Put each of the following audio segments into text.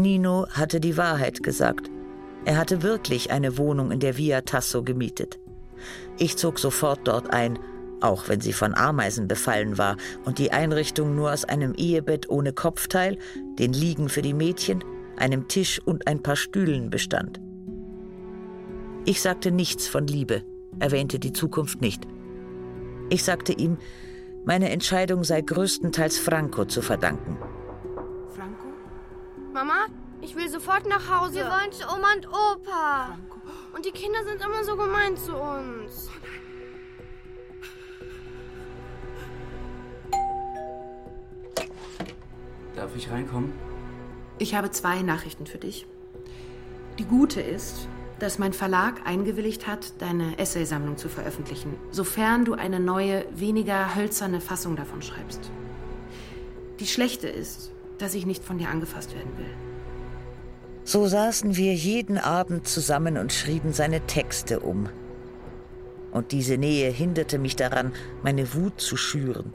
Nino hatte die Wahrheit gesagt. Er hatte wirklich eine Wohnung in der Via Tasso gemietet. Ich zog sofort dort ein, auch wenn sie von Ameisen befallen war und die Einrichtung nur aus einem Ehebett ohne Kopfteil, den Liegen für die Mädchen, einem Tisch und ein paar Stühlen bestand. Ich sagte nichts von Liebe, erwähnte die Zukunft nicht. Ich sagte ihm, meine Entscheidung sei größtenteils Franco zu verdanken. Franco? Mama, ich will sofort nach Hause. Wir wollen zu Oma und Opa. Franco? Und die Kinder sind immer so gemein zu uns. Darf ich reinkommen? Ich habe zwei Nachrichten für dich. Die gute ist, dass mein Verlag eingewilligt hat, deine Essaysammlung zu veröffentlichen, sofern du eine neue, weniger hölzerne Fassung davon schreibst. Die schlechte ist, dass ich nicht von dir angefasst werden will. So saßen wir jeden Abend zusammen und schrieben seine Texte um. Und diese Nähe hinderte mich daran, meine Wut zu schüren.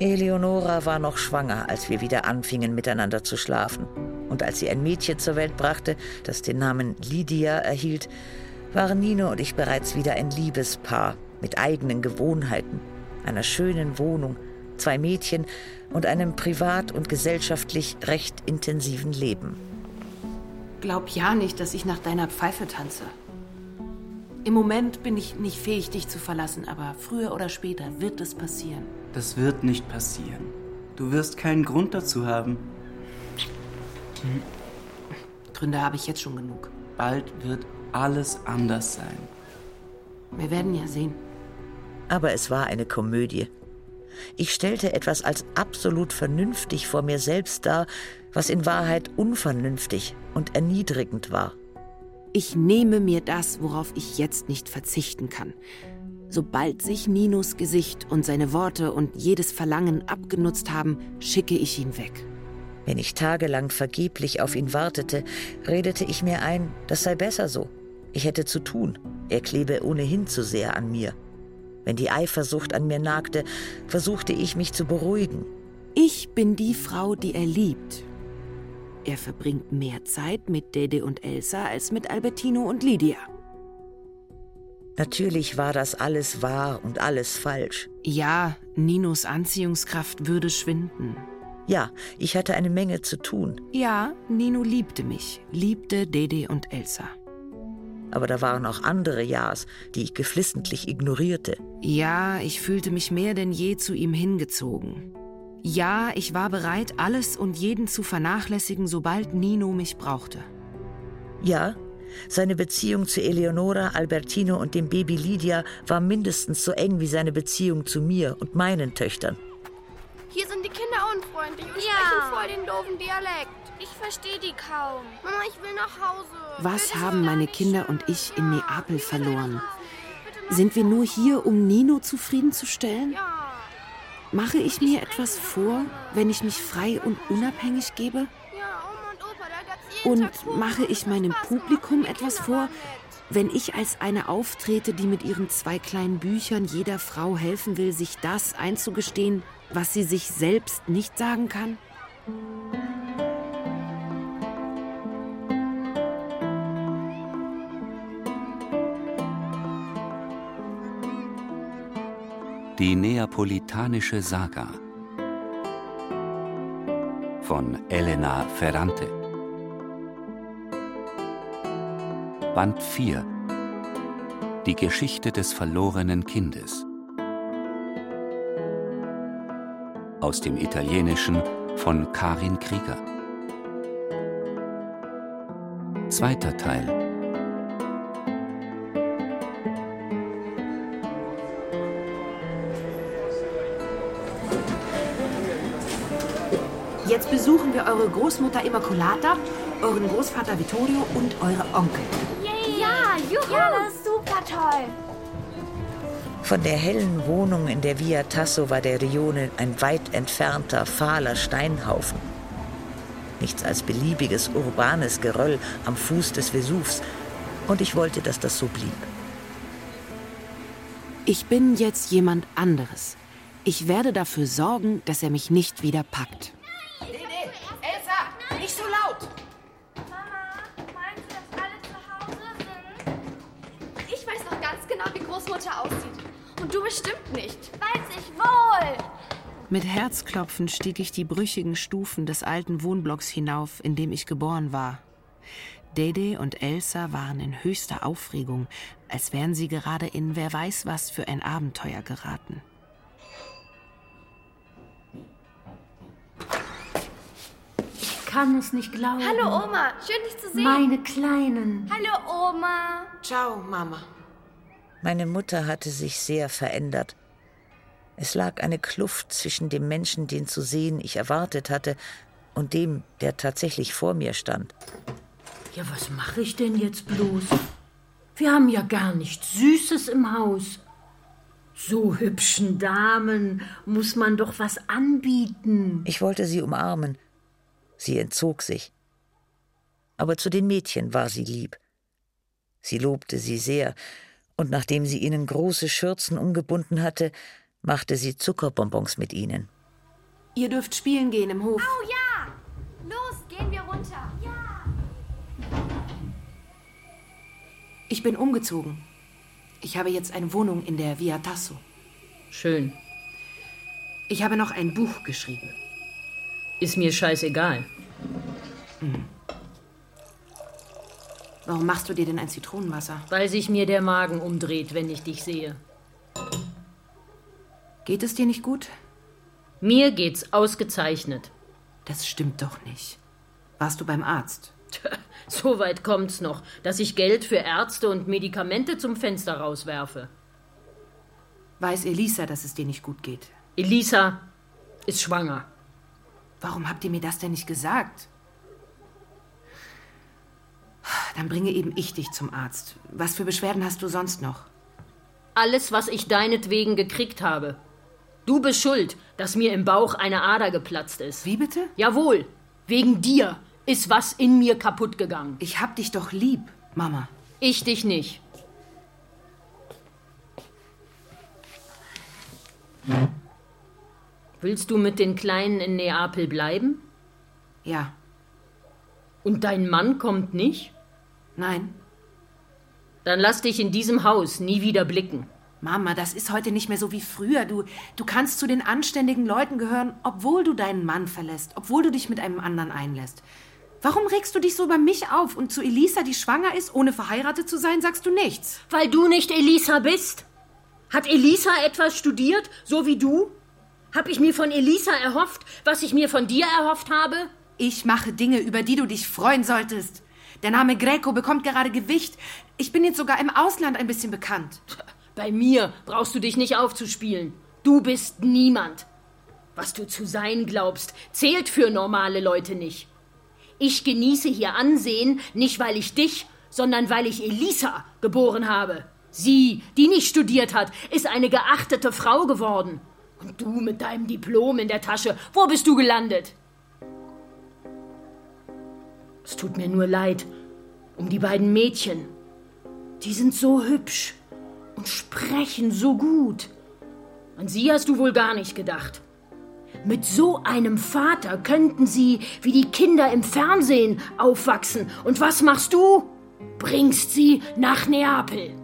Eleonora war noch schwanger, als wir wieder anfingen, miteinander zu schlafen. Und als sie ein Mädchen zur Welt brachte, das den Namen Lydia erhielt, waren Nino und ich bereits wieder ein Liebespaar mit eigenen Gewohnheiten, einer schönen Wohnung, zwei Mädchen und einem privat und gesellschaftlich recht intensiven Leben. Glaub ja nicht, dass ich nach deiner Pfeife tanze. Im Moment bin ich nicht fähig, dich zu verlassen, aber früher oder später wird es passieren. Das wird nicht passieren. Du wirst keinen Grund dazu haben. Gründe habe ich jetzt schon genug. Bald wird alles anders sein. Wir werden ja sehen. Aber es war eine Komödie. Ich stellte etwas als absolut vernünftig vor mir selbst dar, was in Wahrheit unvernünftig und erniedrigend war. Ich nehme mir das, worauf ich jetzt nicht verzichten kann. Sobald sich Ninos Gesicht und seine Worte und jedes Verlangen abgenutzt haben, schicke ich ihn weg. Wenn ich tagelang vergeblich auf ihn wartete, redete ich mir ein, das sei besser so. Ich hätte zu tun. Er klebe ohnehin zu sehr an mir. Wenn die Eifersucht an mir nagte, versuchte ich mich zu beruhigen. Ich bin die Frau, die er liebt. Er verbringt mehr Zeit mit Dede und Elsa als mit Albertino und Lydia. Natürlich war das alles wahr und alles falsch. Ja, Ninos Anziehungskraft würde schwinden. Ja, ich hatte eine Menge zu tun. Ja, Nino liebte mich, liebte Dede und Elsa. Aber da waren auch andere Ja's, die ich geflissentlich ignorierte. Ja, ich fühlte mich mehr denn je zu ihm hingezogen. Ja, ich war bereit, alles und jeden zu vernachlässigen, sobald Nino mich brauchte. Ja, seine Beziehung zu Eleonora, Albertino und dem Baby Lydia war mindestens so eng wie seine Beziehung zu mir und meinen Töchtern. Hier sind die Kinder unfreundlich und Ja. sprechen voll den doofen Dialekt. Ich verstehe die kaum. Mama, ich will nach Hause. Was haben meine Kinder und ich in Neapel verloren? Sind wir nur hier, um Nino zufriedenzustellen? Ja. Mache ich mir etwas vor, wenn ich mich frei und unabhängig gebe? Und mache ich meinem Publikum etwas vor, wenn ich als eine auftrete, die mit ihren zwei kleinen Büchern jeder Frau helfen will, sich das einzugestehen, was sie sich selbst nicht sagen kann? Die Neapolitanische Saga von Elena Ferrante. Band 4 Die Geschichte des verlorenen Kindes. Aus dem Italienischen von Karin Krieger. Zweiter Teil. Jetzt besuchen wir eure Großmutter Immaculata, euren Großvater Vittorio und eure Onkel. Ja, juhu. Ja, das ist super toll. Von der hellen Wohnung in der Via Tasso war der Rione ein weit entfernter, fahler Steinhaufen. Nichts als beliebiges urbanes Geröll am Fuß des Vesuvs. Und ich wollte, dass das so blieb. Ich bin jetzt jemand anderes. Ich werde dafür sorgen, dass er mich nicht wieder packt. Großmutter aussieht. Und du bestimmt nicht. Weiß ich wohl. Mit Herzklopfen stieg ich die brüchigen Stufen des alten Wohnblocks hinauf, in dem ich geboren war. Dede und Elsa waren in höchster Aufregung, als wären sie gerade in wer weiß was für ein Abenteuer geraten. Ich kann es nicht glauben. Hallo Oma, schön dich zu sehen. Meine Kleinen. Hallo Oma. Ciao, Mama. Meine Mutter hatte sich sehr verändert. Es lag eine Kluft zwischen dem Menschen, den zu sehen ich erwartet hatte, und dem, der tatsächlich vor mir stand. Ja, was mache ich denn jetzt bloß? Wir haben ja gar nichts Süßes im Haus. So hübschen Damen muss man doch was anbieten. Ich wollte sie umarmen. Sie entzog sich. Aber zu den Mädchen war sie lieb. Sie lobte sie sehr, und nachdem sie ihnen große Schürzen umgebunden hatte, machte sie Zuckerbonbons mit ihnen. Ihr dürft spielen gehen im Hof. Oh ja. Los, gehen wir runter. Ja. Ich bin umgezogen. Ich habe jetzt eine Wohnung in der Via Tasso. Schön. Ich habe noch ein Buch geschrieben. Ist mir scheißegal. Warum machst du dir denn ein Zitronenwasser? Weil sich mir der Magen umdreht, wenn ich dich sehe. Geht es dir nicht gut? Mir geht's ausgezeichnet. Das stimmt doch nicht. Warst du beim Arzt? Tja, So weit kommt's noch, dass ich Geld für Ärzte und Medikamente zum Fenster rauswerfe. Weiß Elisa, dass es dir nicht gut geht? Elisa ist schwanger. Warum habt ihr mir das denn nicht gesagt? Dann bringe eben ich dich zum Arzt. Was für Beschwerden hast du sonst noch? Alles, was ich deinetwegen gekriegt habe. Du bist schuld, dass mir im Bauch eine Ader geplatzt ist. Wie bitte? Jawohl, wegen dir ist was in mir kaputt gegangen. Ich hab dich doch lieb, Mama. Ich dich nicht. Willst du mit den Kleinen in Neapel bleiben? Ja. Und dein Mann kommt nicht? Nein. Dann lass dich in diesem Haus nie wieder blicken. Mama, das ist heute nicht mehr so wie früher. Du, du kannst zu den anständigen Leuten gehören, obwohl du deinen Mann verlässt, obwohl du dich mit einem anderen einlässt. Warum regst du dich so über mich auf und zu Elisa, die schwanger ist, ohne verheiratet zu sein, sagst du nichts? Weil du nicht Elisa bist? Hat Elisa etwas studiert, so wie du? Hab ich mir von Elisa erhofft, was ich mir von dir erhofft habe? Ich mache Dinge, über die du dich freuen solltest. Der Name Greco bekommt gerade Gewicht. Ich bin jetzt sogar im Ausland ein bisschen bekannt. Bei mir brauchst du dich nicht aufzuspielen. Du bist niemand. Was du zu sein glaubst, zählt für normale Leute nicht. Ich genieße hier Ansehen, nicht weil ich dich, sondern weil ich Elisa geboren habe. Sie, die nicht studiert hat, ist eine geachtete Frau geworden. Und du mit deinem Diplom in der Tasche, wo bist du gelandet? Es tut mir nur leid um die beiden Mädchen. Die sind so hübsch und sprechen so gut. An sie hast du wohl gar nicht gedacht. Mit so einem Vater könnten sie wie die Kinder im Fernsehen aufwachsen. Und was machst du? Bringst sie nach Neapel.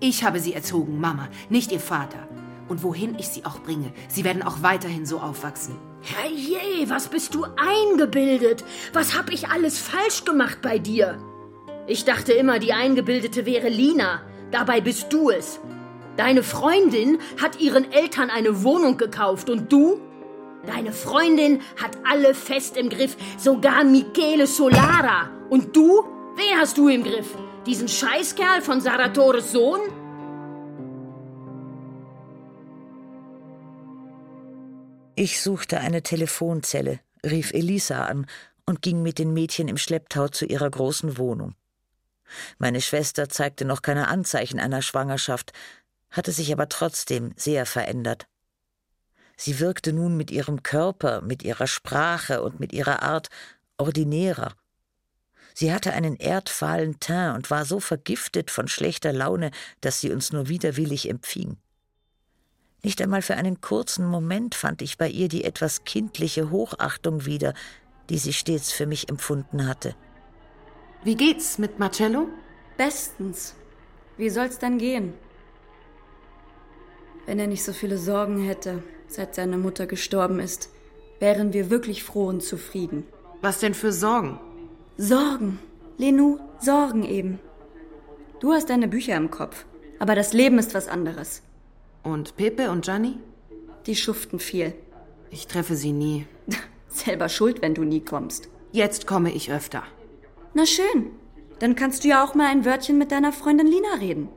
Ich habe sie erzogen, Mama, nicht ihr Vater. Und wohin ich sie auch bringe, sie werden auch weiterhin so aufwachsen. Herrje, was bist du eingebildet? Was hab ich alles falsch gemacht bei dir? Ich dachte immer, die Eingebildete wäre Lina. Dabei bist du es. Deine Freundin hat ihren Eltern eine Wohnung gekauft und du? Deine Freundin hat alle fest im Griff, sogar Michele Solara. Und du? Wen hast du im Griff? Diesen Scheißkerl von Saratores Sohn? Ich suchte eine Telefonzelle, rief Elisa an und ging mit den Mädchen im Schlepptau zu ihrer großen Wohnung. Meine Schwester zeigte noch keine Anzeichen einer Schwangerschaft, hatte sich aber trotzdem sehr verändert. Sie wirkte nun mit ihrem Körper, mit ihrer Sprache und mit ihrer Art ordinärer. Sie hatte einen erdfahlen Teint und war so vergiftet von schlechter Laune, dass sie uns nur widerwillig empfing. Nicht einmal für einen kurzen Moment fand ich bei ihr die etwas kindliche Hochachtung wieder, die sie stets für mich empfunden hatte. Wie geht's mit Marcello? Bestens. Wie soll's dann gehen? Wenn er nicht so viele Sorgen hätte, seit seine Mutter gestorben ist, wären wir wirklich froh und zufrieden. Was denn für Sorgen? Sorgen. Lenu, Sorgen eben. Du hast deine Bücher im Kopf, aber das Leben ist was anderes. Und Pepe und Gianni? Die schuften viel. Ich treffe sie nie. Selber schuld, wenn du nie kommst. Jetzt komme ich öfter. Na schön. Dann kannst du ja auch mal ein Wörtchen mit deiner Freundin Lina reden.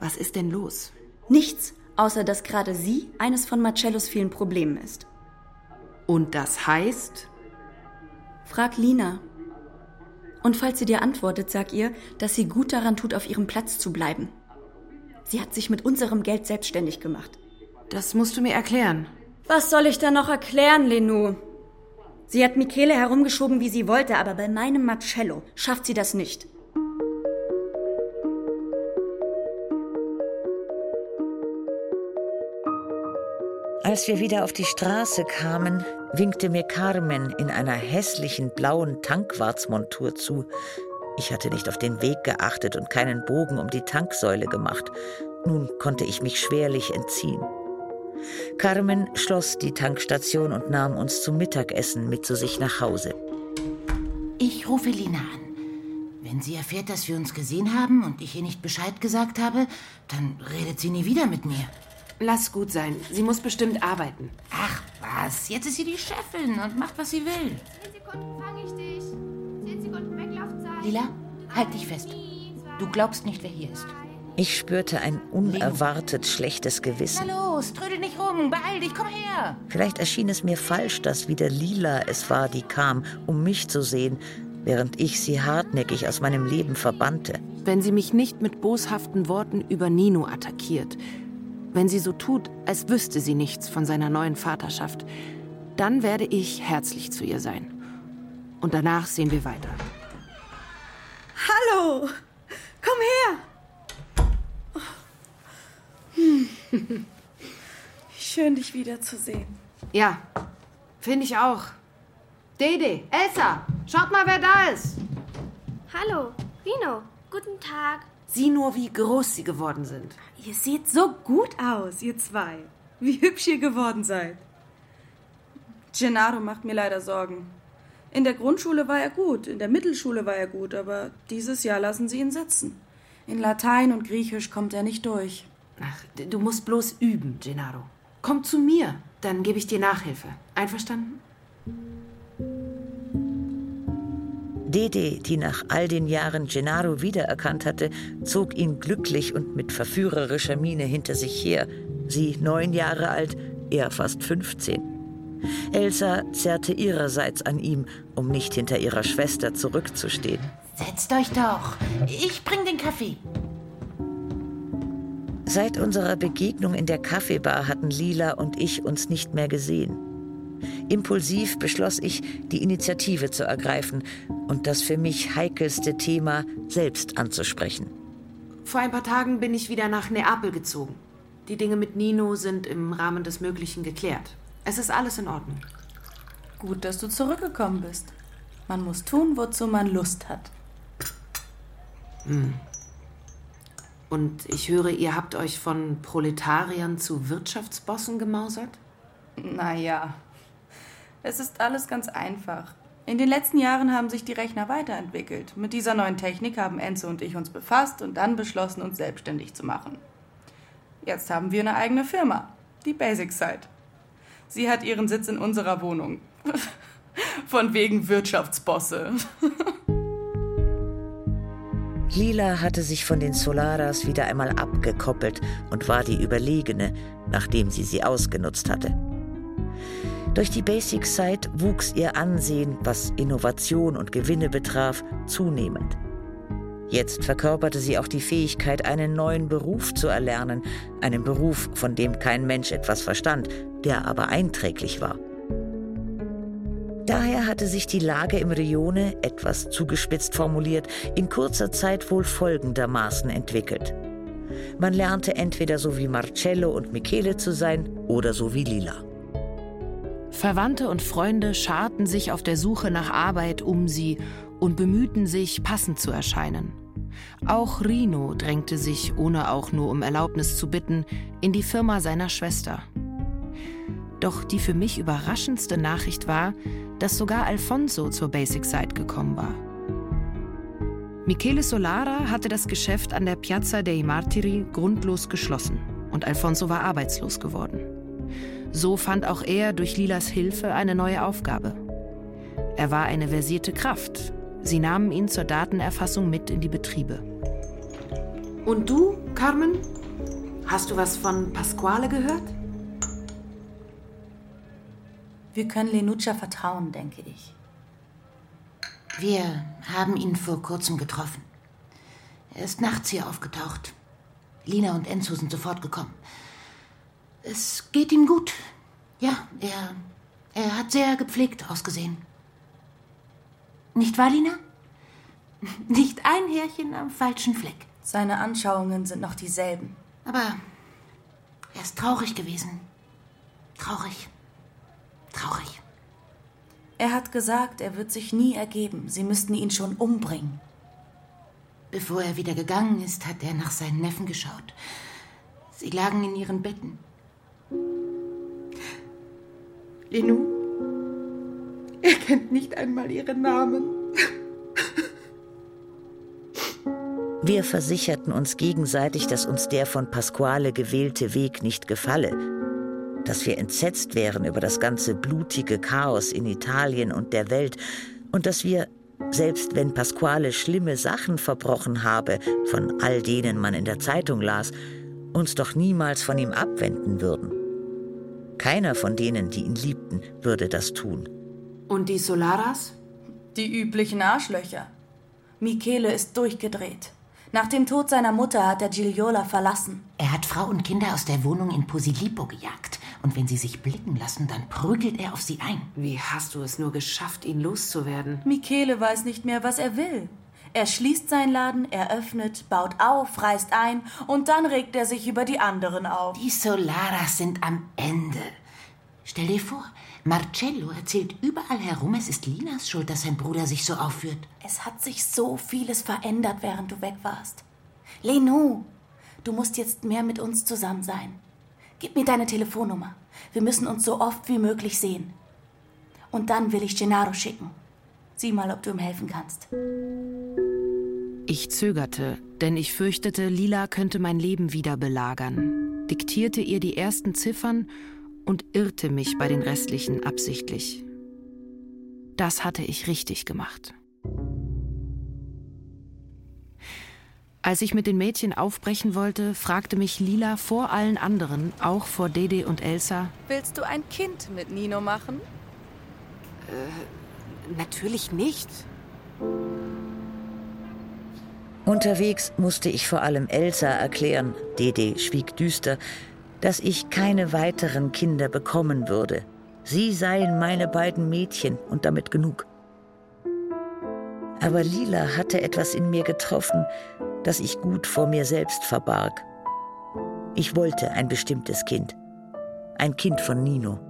Was ist denn los? Nichts, außer dass gerade sie eines von Marcellos vielen Problemen ist. Und das heißt? Frag Lina. Und falls sie dir antwortet, sag ihr, dass sie gut daran tut, auf ihrem Platz zu bleiben. Sie hat sich mit unserem Geld selbstständig gemacht. Das musst du mir erklären. Was soll ich da noch erklären, Lenu? Sie hat Michele herumgeschoben, wie sie wollte, aber bei meinem Marcello schafft sie das nicht. Als wir wieder auf die Straße kamen, winkte mir Carmen in einer hässlichen blauen Tankwartsmontur zu. Ich hatte nicht auf den Weg geachtet und keinen Bogen um die Tanksäule gemacht. Nun konnte ich mich schwerlich entziehen. Carmen schloss die Tankstation und nahm uns zum Mittagessen mit zu sich nach Hause. Ich rufe Lina an. Wenn sie erfährt, dass wir uns gesehen haben und ich ihr nicht Bescheid gesagt habe, dann redet sie nie wieder mit mir. Lass gut sein. Sie muss bestimmt arbeiten. Ach was, jetzt ist sie die Chefin und macht, was sie will. Zehn Sekunden fange ich dich. Lila, halt dich fest. Du glaubst nicht, wer hier ist. Ich spürte ein unerwartet schlechtes Gewissen. Na los, trödel nicht rum, beeil dich, komm her. Vielleicht erschien es mir falsch, dass wieder Lila es war, die kam, um mich zu sehen, während ich sie hartnäckig aus meinem Leben verbannte. Wenn sie mich nicht mit boshaften Worten über Nino attackiert, wenn sie so tut, als wüsste sie nichts von seiner neuen Vaterschaft, dann werde ich herzlich zu ihr sein. Und danach sehen wir weiter. Hallo! Komm her! Hm. Schön, dich wiederzusehen. Ja, finde ich auch. Dede, Elsa, schaut mal, wer da ist. Hallo, Rino. Guten Tag. Sieh nur, wie groß sie geworden sind. Ihr seht so gut aus, ihr zwei. Wie hübsch ihr geworden seid. Gennaro macht mir leider Sorgen. In der Grundschule war er gut, in der Mittelschule war er gut, aber dieses Jahr lassen sie ihn sitzen. In Latein und Griechisch kommt er nicht durch. Ach, du musst bloß üben, Gennaro. Komm zu mir, dann gebe ich dir Nachhilfe. Einverstanden? Dede, die nach all den Jahren Gennaro wiedererkannt hatte, zog ihn glücklich und mit verführerischer Miene hinter sich her. Sie neun Jahre alt, er fast 15. Elsa zerrte ihrerseits an ihm, um nicht hinter ihrer Schwester zurückzustehen. Setzt euch doch. Ich bring den Kaffee. Seit unserer Begegnung in der Kaffeebar hatten Lila und ich uns nicht mehr gesehen. Impulsiv beschloss ich, die Initiative zu ergreifen und das für mich heikelste Thema selbst anzusprechen. Vor ein paar Tagen bin ich wieder nach Neapel gezogen. Die Dinge mit Nino sind im Rahmen des Möglichen geklärt. Es ist alles in Ordnung. Gut, dass du zurückgekommen bist. Man muss tun, wozu man Lust hat. Hm. Und ich höre, ihr habt euch von Proletariern zu Wirtschaftsbossen gemausert? Naja, es ist alles ganz einfach. In den letzten Jahren haben sich die Rechner weiterentwickelt. Mit dieser neuen Technik haben Enzo und ich uns befasst und dann beschlossen, uns selbstständig zu machen. Jetzt haben wir eine eigene Firma, die Basic Site. Sie hat ihren Sitz in unserer Wohnung. Von wegen Wirtschaftsbosse. Lila hatte sich von den Solaras wieder einmal abgekoppelt und war die Überlegene, nachdem sie sie ausgenutzt hatte. Durch die Basic Site wuchs ihr Ansehen, was Innovation und Gewinne betraf, zunehmend. Jetzt verkörperte sie auch die Fähigkeit, einen neuen Beruf zu erlernen, einen Beruf, von dem kein Mensch etwas verstand, der aber einträglich war. Daher hatte sich die Lage im Rione, etwas zugespitzt formuliert, in kurzer Zeit wohl folgendermaßen entwickelt. Man lernte entweder so wie Marcello und Michele zu sein oder so wie Lila. Verwandte und Freunde scharten sich auf der Suche nach Arbeit um sie und bemühten sich, passend zu erscheinen. Auch Rino drängte sich, ohne auch nur um Erlaubnis zu bitten, in die Firma seiner Schwester. Doch die für mich überraschendste Nachricht war, dass sogar Alfonso zur Basic Side gekommen war. Michele Solara hatte das Geschäft an der Piazza dei Martiri grundlos geschlossen und Alfonso war arbeitslos geworden. So fand auch er durch Lilas Hilfe eine neue Aufgabe. Er war eine versierte Kraft. Sie nahmen ihn zur Datenerfassung mit in die Betriebe. Und du, Carmen? Hast du was von Pasquale gehört? Wir können Lenuccia vertrauen, denke ich. Wir haben ihn vor kurzem getroffen. Er ist nachts hier aufgetaucht. Lina und Enzo sind sofort gekommen. Es geht ihm gut. Ja, er, er hat sehr gepflegt ausgesehen. Nicht wahr, Lina? Nicht ein Härchen am falschen Fleck. Seine Anschauungen sind noch dieselben. Aber er ist traurig gewesen. Traurig. Traurig. Er hat gesagt, er wird sich nie ergeben. Sie müssten ihn schon umbringen. Bevor er wieder gegangen ist, hat er nach seinen Neffen geschaut. Sie lagen in ihren Betten. Lenu, er kennt nicht einmal ihren Namen. Wir versicherten uns gegenseitig, dass uns der von Pasquale gewählte Weg nicht gefalle, dass wir entsetzt wären über das ganze blutige Chaos in Italien und der Welt und dass wir, selbst wenn Pasquale schlimme Sachen verbrochen habe, von all denen man in der Zeitung las, uns doch niemals von ihm abwenden würden. Keiner von denen, die ihn liebten, würde das tun. Und die Solaras? Die üblichen Arschlöcher. Michele ist durchgedreht. Nach dem Tod seiner Mutter hat er Gigliola verlassen. Er hat Frau und Kinder aus der Wohnung in Posillipo gejagt. Und wenn sie sich blicken lassen, dann prügelt er auf sie ein. Wie hast du es nur geschafft, ihn loszuwerden? Michele weiß nicht mehr, was er will. Er schließt seinen Laden, eröffnet, baut auf, reißt ein und dann regt er sich über die anderen auf. Die Solaras sind am Ende. Stell dir vor, Marcello erzählt überall herum, es ist Linas Schuld, dass sein Bruder sich so aufführt. Es hat sich so vieles verändert, während du weg warst. Lenu, du musst jetzt mehr mit uns zusammen sein. Gib mir deine Telefonnummer. Wir müssen uns so oft wie möglich sehen. Und dann will ich Gennaro schicken. Sieh mal, ob du ihm helfen kannst. Ich zögerte, denn ich fürchtete, Lila könnte mein Leben wieder belagern, diktierte ihr die ersten Ziffern und irrte mich bei den restlichen absichtlich. Das hatte ich richtig gemacht. Als ich mit den Mädchen aufbrechen wollte, fragte mich Lila vor allen anderen, auch vor Dede und Elsa: Willst du ein Kind mit Nino machen? Äh, natürlich nicht. Unterwegs musste ich vor allem Elsa erklären, Dede schwieg düster, dass ich keine weiteren Kinder bekommen würde. Sie seien meine beiden Mädchen und damit genug. Aber Lila hatte etwas in mir getroffen, das ich gut vor mir selbst verbarg. Ich wollte ein bestimmtes Kind. Ein Kind von Nino.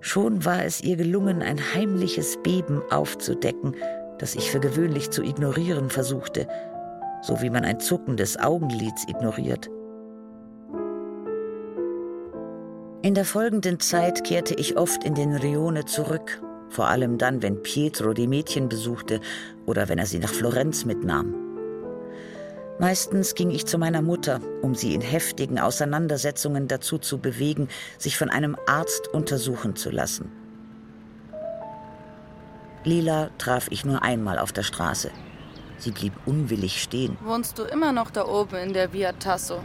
Schon war es ihr gelungen, ein heimliches Beben aufzudecken, das ich für gewöhnlich zu ignorieren versuchte, so wie man ein Zucken des Augenlids ignoriert. In der folgenden Zeit kehrte ich oft in den Rione zurück, vor allem dann, wenn Pietro die Mädchen besuchte oder wenn er sie nach Florenz mitnahm. Meistens ging ich zu meiner Mutter, um sie in heftigen Auseinandersetzungen dazu zu bewegen, sich von einem Arzt untersuchen zu lassen. Lila traf ich nur einmal auf der Straße. Sie blieb unwillig stehen. Wohnst du immer noch da oben in der Via Tasso?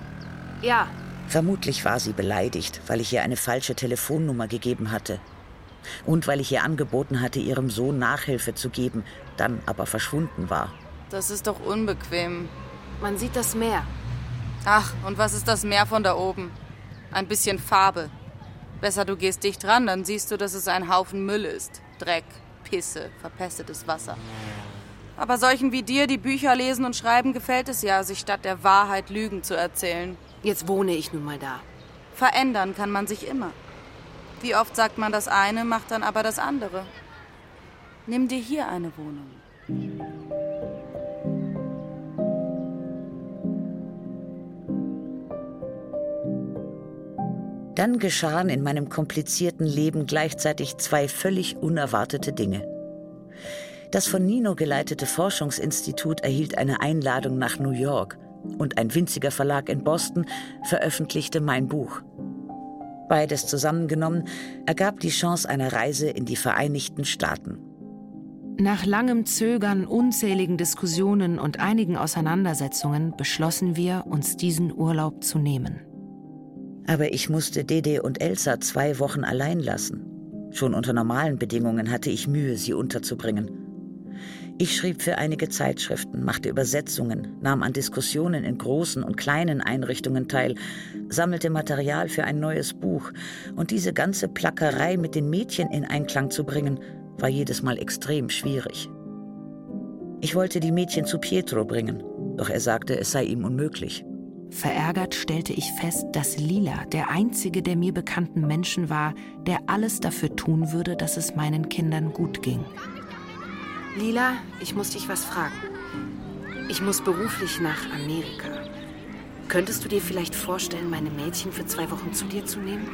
Ja. Vermutlich war sie beleidigt, weil ich ihr eine falsche Telefonnummer gegeben hatte. Und weil ich ihr angeboten hatte, ihrem Sohn Nachhilfe zu geben, dann aber verschwunden war. Das ist doch unbequem. Man sieht das Meer. Ach, und was ist das Meer von da oben? Ein bisschen Farbe. Besser du gehst dicht ran, dann siehst du, dass es ein Haufen Müll ist. Dreck, Pisse, verpestetes Wasser. Aber solchen wie dir, die Bücher lesen und schreiben, gefällt es ja, sich statt der Wahrheit Lügen zu erzählen. Jetzt wohne ich nun mal da. Verändern kann man sich immer. Wie oft sagt man das eine, macht dann aber das andere. Nimm dir hier eine Wohnung. Dann geschahen in meinem komplizierten Leben gleichzeitig zwei völlig unerwartete Dinge. Das von Nino geleitete Forschungsinstitut erhielt eine Einladung nach New York und ein winziger Verlag in Boston veröffentlichte mein Buch. Beides zusammengenommen ergab die Chance einer Reise in die Vereinigten Staaten. Nach langem Zögern, unzähligen Diskussionen und einigen Auseinandersetzungen beschlossen wir, uns diesen Urlaub zu nehmen. Aber ich musste Dede und Elsa zwei Wochen allein lassen. Schon unter normalen Bedingungen hatte ich Mühe, sie unterzubringen. Ich schrieb für einige Zeitschriften, machte Übersetzungen, nahm an Diskussionen in großen und kleinen Einrichtungen teil, sammelte Material für ein neues Buch, und diese ganze Plackerei mit den Mädchen in Einklang zu bringen, war jedes Mal extrem schwierig. Ich wollte die Mädchen zu Pietro bringen, doch er sagte, es sei ihm unmöglich. Verärgert stellte ich fest, dass Lila der einzige der mir bekannten Menschen war, der alles dafür tun würde, dass es meinen Kindern gut ging. Lila, ich muss dich was fragen. Ich muss beruflich nach Amerika. Könntest du dir vielleicht vorstellen, meine Mädchen für zwei Wochen zu dir zu nehmen?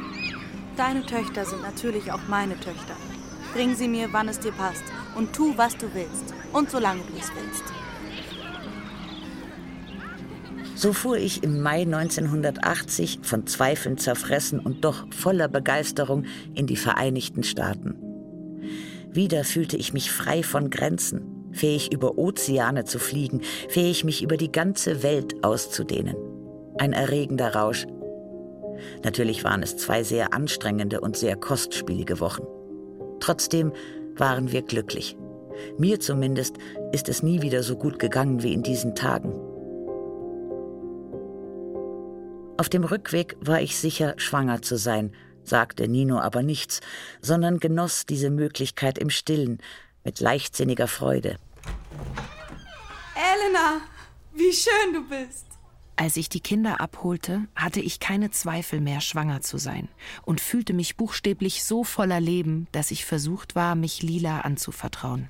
Deine Töchter sind natürlich auch meine Töchter. Bring sie mir, wann es dir passt. Und tu, was du willst. Und solange du es willst. So fuhr ich im Mai 1980 von Zweifeln zerfressen und doch voller Begeisterung in die Vereinigten Staaten. Wieder fühlte ich mich frei von Grenzen, fähig über Ozeane zu fliegen, fähig mich über die ganze Welt auszudehnen. Ein erregender Rausch. Natürlich waren es zwei sehr anstrengende und sehr kostspielige Wochen. Trotzdem waren wir glücklich. Mir zumindest ist es nie wieder so gut gegangen wie in diesen Tagen. Auf dem Rückweg war ich sicher, schwanger zu sein, sagte Nino aber nichts, sondern genoss diese Möglichkeit im Stillen, mit leichtsinniger Freude. Elena, wie schön du bist. Als ich die Kinder abholte, hatte ich keine Zweifel mehr, schwanger zu sein und fühlte mich buchstäblich so voller Leben, dass ich versucht war, mich Lila anzuvertrauen.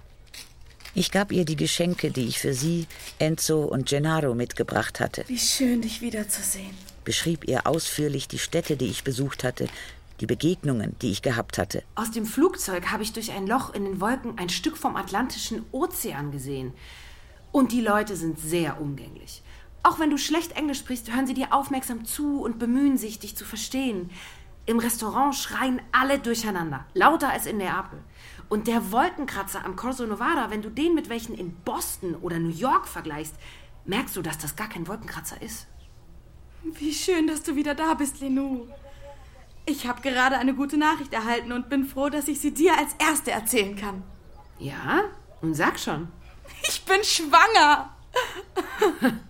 Ich gab ihr die Geschenke, die ich für sie, Enzo und Gennaro mitgebracht hatte. Wie schön, dich wiederzusehen. Beschrieb ihr ausführlich die Städte, die ich besucht hatte, die Begegnungen, die ich gehabt hatte. Aus dem Flugzeug habe ich durch ein Loch in den Wolken ein Stück vom Atlantischen Ozean gesehen. Und die Leute sind sehr umgänglich. Auch wenn du schlecht Englisch sprichst, hören sie dir aufmerksam zu und bemühen sich, dich zu verstehen. Im Restaurant schreien alle durcheinander, lauter als in Neapel. Und der Wolkenkratzer am Corso Novara, wenn du den mit welchen in Boston oder New York vergleichst, merkst du, dass das gar kein Wolkenkratzer ist. Wie schön, dass du wieder da bist, Lenou. Ich habe gerade eine gute Nachricht erhalten und bin froh, dass ich sie dir als Erste erzählen kann. Ja? Und sag schon. Ich bin schwanger.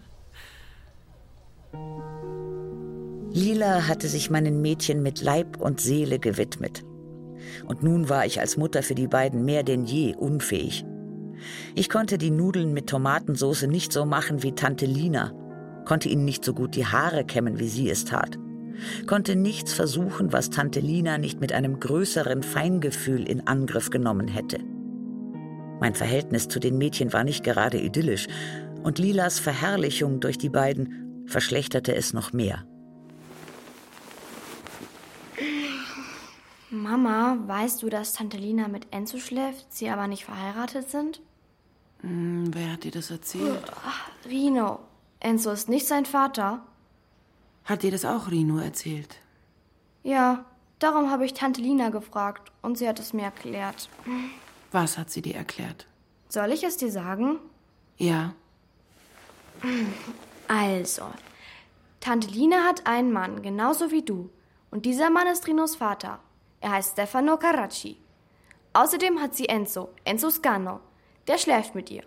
Lila hatte sich meinen Mädchen mit Leib und Seele gewidmet. Und nun war ich als Mutter für die beiden mehr denn je unfähig. Ich konnte die Nudeln mit Tomatensauce nicht so machen wie Tante Lina, konnte ihnen nicht so gut die Haare kämmen, wie sie es tat, konnte nichts versuchen, was Tante Lina nicht mit einem größeren Feingefühl in Angriff genommen hätte. Mein Verhältnis zu den Mädchen war nicht gerade idyllisch, und Lilas Verherrlichung durch die beiden verschlechterte es noch mehr. Mama, weißt du, dass Tante Lina mit Enzo schläft, sie aber nicht verheiratet sind? Hm, wer hat dir das erzählt? Ach, Rino. Enzo ist nicht sein Vater. Hat dir das auch Rino erzählt? Ja, darum habe ich Tante Lina gefragt und sie hat es mir erklärt. Was hat sie dir erklärt? Soll ich es dir sagen? Ja. Also, Tante Lina hat einen Mann, genauso wie du. Und dieser Mann ist Rinos Vater. Er heißt Stefano Carracci. Außerdem hat sie Enzo, Enzo Scano. Der schläft mit ihr.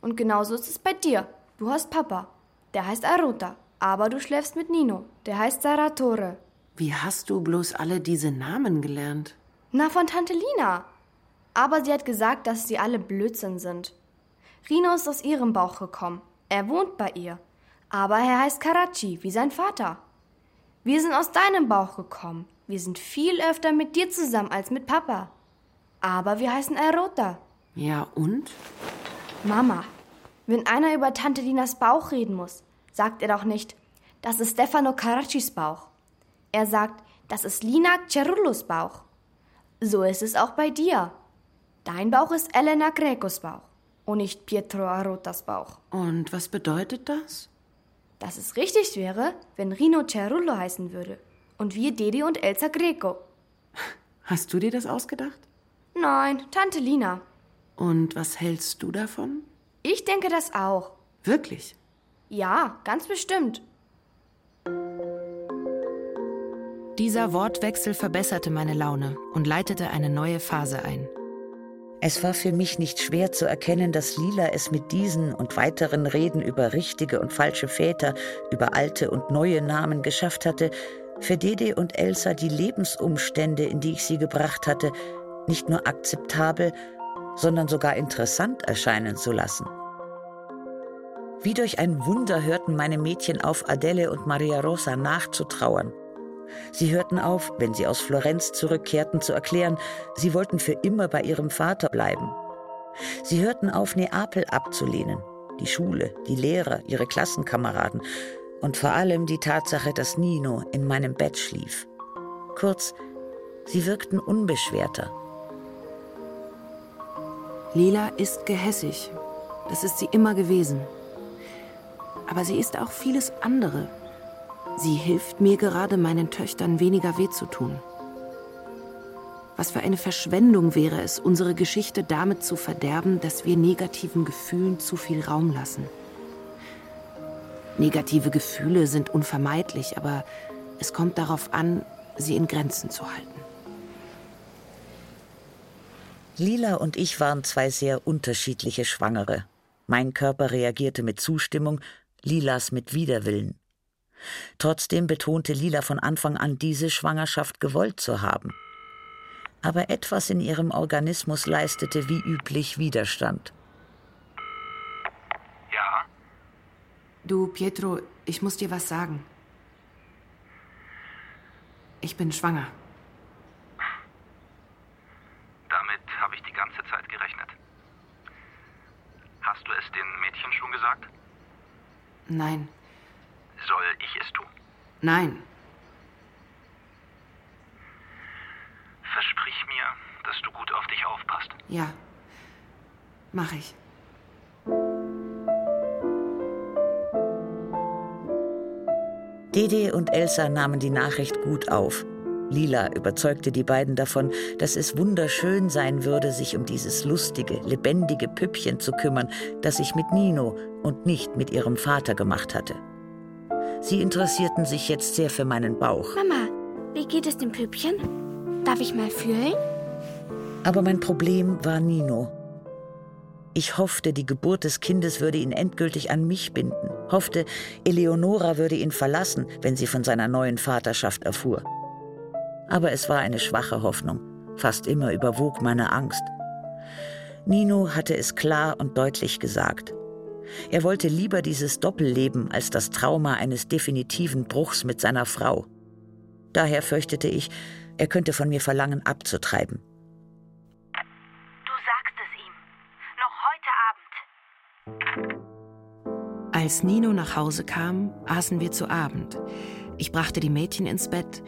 Und genauso ist es bei dir. Du hast Papa. Der heißt Aruta. Aber du schläfst mit Nino. Der heißt Saratore. Wie hast du bloß alle diese Namen gelernt? Na, von Tante Lina. Aber sie hat gesagt, dass sie alle Blödsinn sind. Rino ist aus ihrem Bauch gekommen. Er wohnt bei ihr. Aber er heißt Karachi, wie sein Vater. Wir sind aus deinem Bauch gekommen. Wir sind viel öfter mit dir zusammen als mit Papa. Aber wir heißen Erota. Ja, und? Mama, wenn einer über Tante Linas Bauch reden muss, sagt er doch nicht, das ist Stefano Caraccis Bauch. Er sagt, das ist Lina Cerullos Bauch. So ist es auch bei dir. Dein Bauch ist Elena Grecos Bauch und nicht Pietro Arotas Bauch. Und was bedeutet das? Dass es richtig wäre, wenn Rino Cerullo heißen würde und wir Dedi und Elsa Greco. Hast du dir das ausgedacht? Nein, Tante Lina. Und was hältst du davon? Ich denke das auch. Wirklich? Ja, ganz bestimmt. Dieser Wortwechsel verbesserte meine Laune und leitete eine neue Phase ein. Es war für mich nicht schwer zu erkennen, dass Lila es mit diesen und weiteren Reden über richtige und falsche Väter, über alte und neue Namen geschafft hatte, für Dede und Elsa die Lebensumstände, in die ich sie gebracht hatte, nicht nur akzeptabel, sondern sogar interessant erscheinen zu lassen. Wie durch ein Wunder hörten meine Mädchen auf, Adele und Maria Rosa nachzutrauern. Sie hörten auf, wenn sie aus Florenz zurückkehrten, zu erklären, sie wollten für immer bei ihrem Vater bleiben. Sie hörten auf, Neapel abzulehnen, die Schule, die Lehrer, ihre Klassenkameraden und vor allem die Tatsache, dass Nino in meinem Bett schlief. Kurz, sie wirkten unbeschwerter. Lila ist gehässig. Das ist sie immer gewesen. Aber sie ist auch vieles andere. Sie hilft mir gerade, meinen Töchtern weniger weh zu tun. Was für eine Verschwendung wäre es, unsere Geschichte damit zu verderben, dass wir negativen Gefühlen zu viel Raum lassen. Negative Gefühle sind unvermeidlich, aber es kommt darauf an, sie in Grenzen zu halten. Lila und ich waren zwei sehr unterschiedliche Schwangere. Mein Körper reagierte mit Zustimmung, Lilas mit Widerwillen. Trotzdem betonte Lila von Anfang an, diese Schwangerschaft gewollt zu haben. Aber etwas in ihrem Organismus leistete wie üblich Widerstand. Ja? Du, Pietro, ich muss dir was sagen. Ich bin schwanger. Damit habe ich die ganze Zeit gerechnet. Hast du es den Mädchen schon gesagt? Nein. Soll ich es tun? Nein. Versprich mir, dass du gut auf dich aufpasst. Ja. Mach ich. Dede und Elsa nahmen die Nachricht gut auf. Lila überzeugte die beiden davon, dass es wunderschön sein würde, sich um dieses lustige, lebendige Püppchen zu kümmern, das ich mit Nino und nicht mit ihrem Vater gemacht hatte. Sie interessierten sich jetzt sehr für meinen Bauch. Mama, wie geht es dem Püppchen? Darf ich mal fühlen? Aber mein Problem war Nino. Ich hoffte, die Geburt des Kindes würde ihn endgültig an mich binden, hoffte, Eleonora würde ihn verlassen, wenn sie von seiner neuen Vaterschaft erfuhr. Aber es war eine schwache Hoffnung, fast immer überwog meine Angst. Nino hatte es klar und deutlich gesagt. Er wollte lieber dieses Doppelleben als das Trauma eines definitiven Bruchs mit seiner Frau. Daher fürchtete ich, er könnte von mir verlangen, abzutreiben. Du sagst es ihm. Noch heute Abend. Als Nino nach Hause kam, aßen wir zu Abend. Ich brachte die Mädchen ins Bett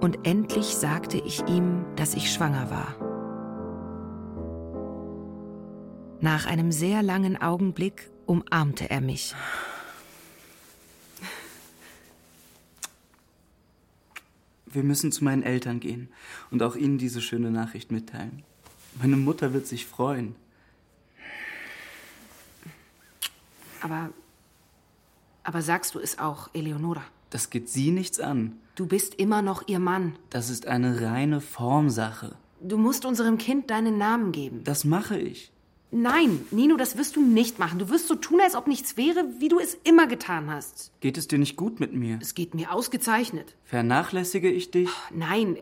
und endlich sagte ich ihm, dass ich schwanger war. Nach einem sehr langen Augenblick umarmte er mich. Wir müssen zu meinen Eltern gehen und auch ihnen diese schöne Nachricht mitteilen. Meine Mutter wird sich freuen. Aber. Aber sagst du es auch, Eleonora? Das geht sie nichts an. Du bist immer noch ihr Mann. Das ist eine reine Formsache. Du musst unserem Kind deinen Namen geben. Das mache ich. Nein, Nino, das wirst du nicht machen. Du wirst so tun, als ob nichts wäre, wie du es immer getan hast. Geht es dir nicht gut mit mir? Es geht mir ausgezeichnet. Vernachlässige ich dich? Nein,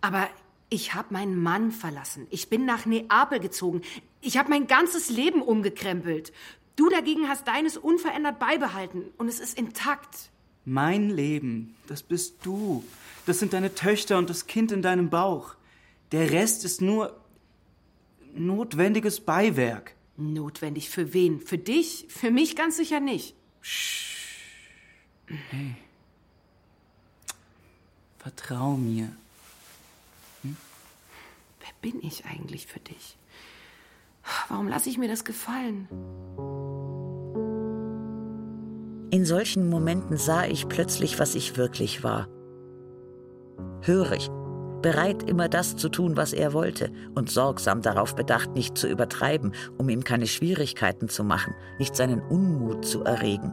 aber ich habe meinen Mann verlassen. Ich bin nach Neapel gezogen. Ich habe mein ganzes Leben umgekrempelt. Du dagegen hast deines unverändert beibehalten und es ist intakt. Mein Leben, das bist du. Das sind deine Töchter und das Kind in deinem Bauch. Der Rest ist nur notwendiges Beiwerk. Notwendig für wen? Für dich? Für mich ganz sicher nicht. Hey. Vertrau mir. Hm? Wer bin ich eigentlich für dich? Warum lasse ich mir das gefallen? In solchen Momenten sah ich plötzlich, was ich wirklich war. Hörig, bereit, immer das zu tun, was er wollte, und sorgsam darauf bedacht, nicht zu übertreiben, um ihm keine Schwierigkeiten zu machen, nicht seinen Unmut zu erregen.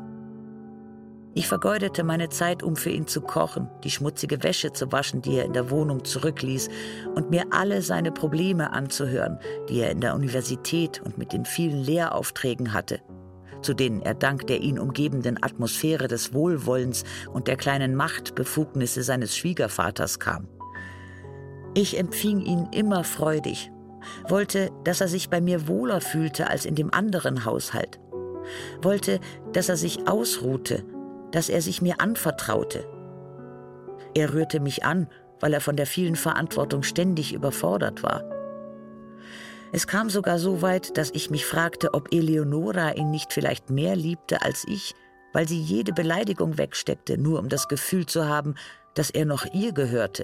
Ich vergeudete meine Zeit, um für ihn zu kochen, die schmutzige Wäsche zu waschen, die er in der Wohnung zurückließ, und mir alle seine Probleme anzuhören, die er in der Universität und mit den vielen Lehraufträgen hatte, zu denen er dank der ihn umgebenden Atmosphäre des Wohlwollens und der kleinen Machtbefugnisse seines Schwiegervaters kam. Ich empfing ihn immer freudig, wollte, dass er sich bei mir wohler fühlte als in dem anderen Haushalt, wollte, dass er sich ausruhte dass er sich mir anvertraute. Er rührte mich an, weil er von der vielen Verantwortung ständig überfordert war. Es kam sogar so weit, dass ich mich fragte, ob Eleonora ihn nicht vielleicht mehr liebte als ich, weil sie jede Beleidigung wegsteckte, nur um das Gefühl zu haben, dass er noch ihr gehörte.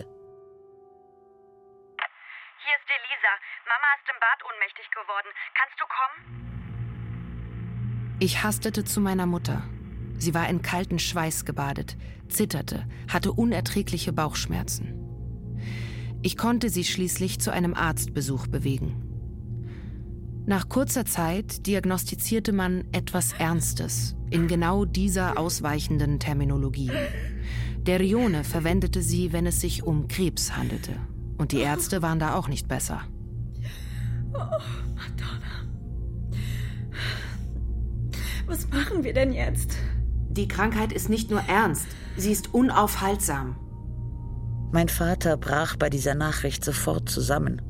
Hier ist Elisa. Mama ist im Bad ohnmächtig geworden. Kannst du kommen? Ich hastete zu meiner Mutter. Sie war in kalten Schweiß gebadet, zitterte, hatte unerträgliche Bauchschmerzen. Ich konnte sie schließlich zu einem Arztbesuch bewegen. Nach kurzer Zeit diagnostizierte man etwas Ernstes in genau dieser ausweichenden Terminologie. Der Rione verwendete sie, wenn es sich um Krebs handelte. Und die Ärzte waren da auch nicht besser. Oh, Madonna. Was machen wir denn jetzt? Die Krankheit ist nicht nur ernst, sie ist unaufhaltsam. Mein Vater brach bei dieser Nachricht sofort zusammen.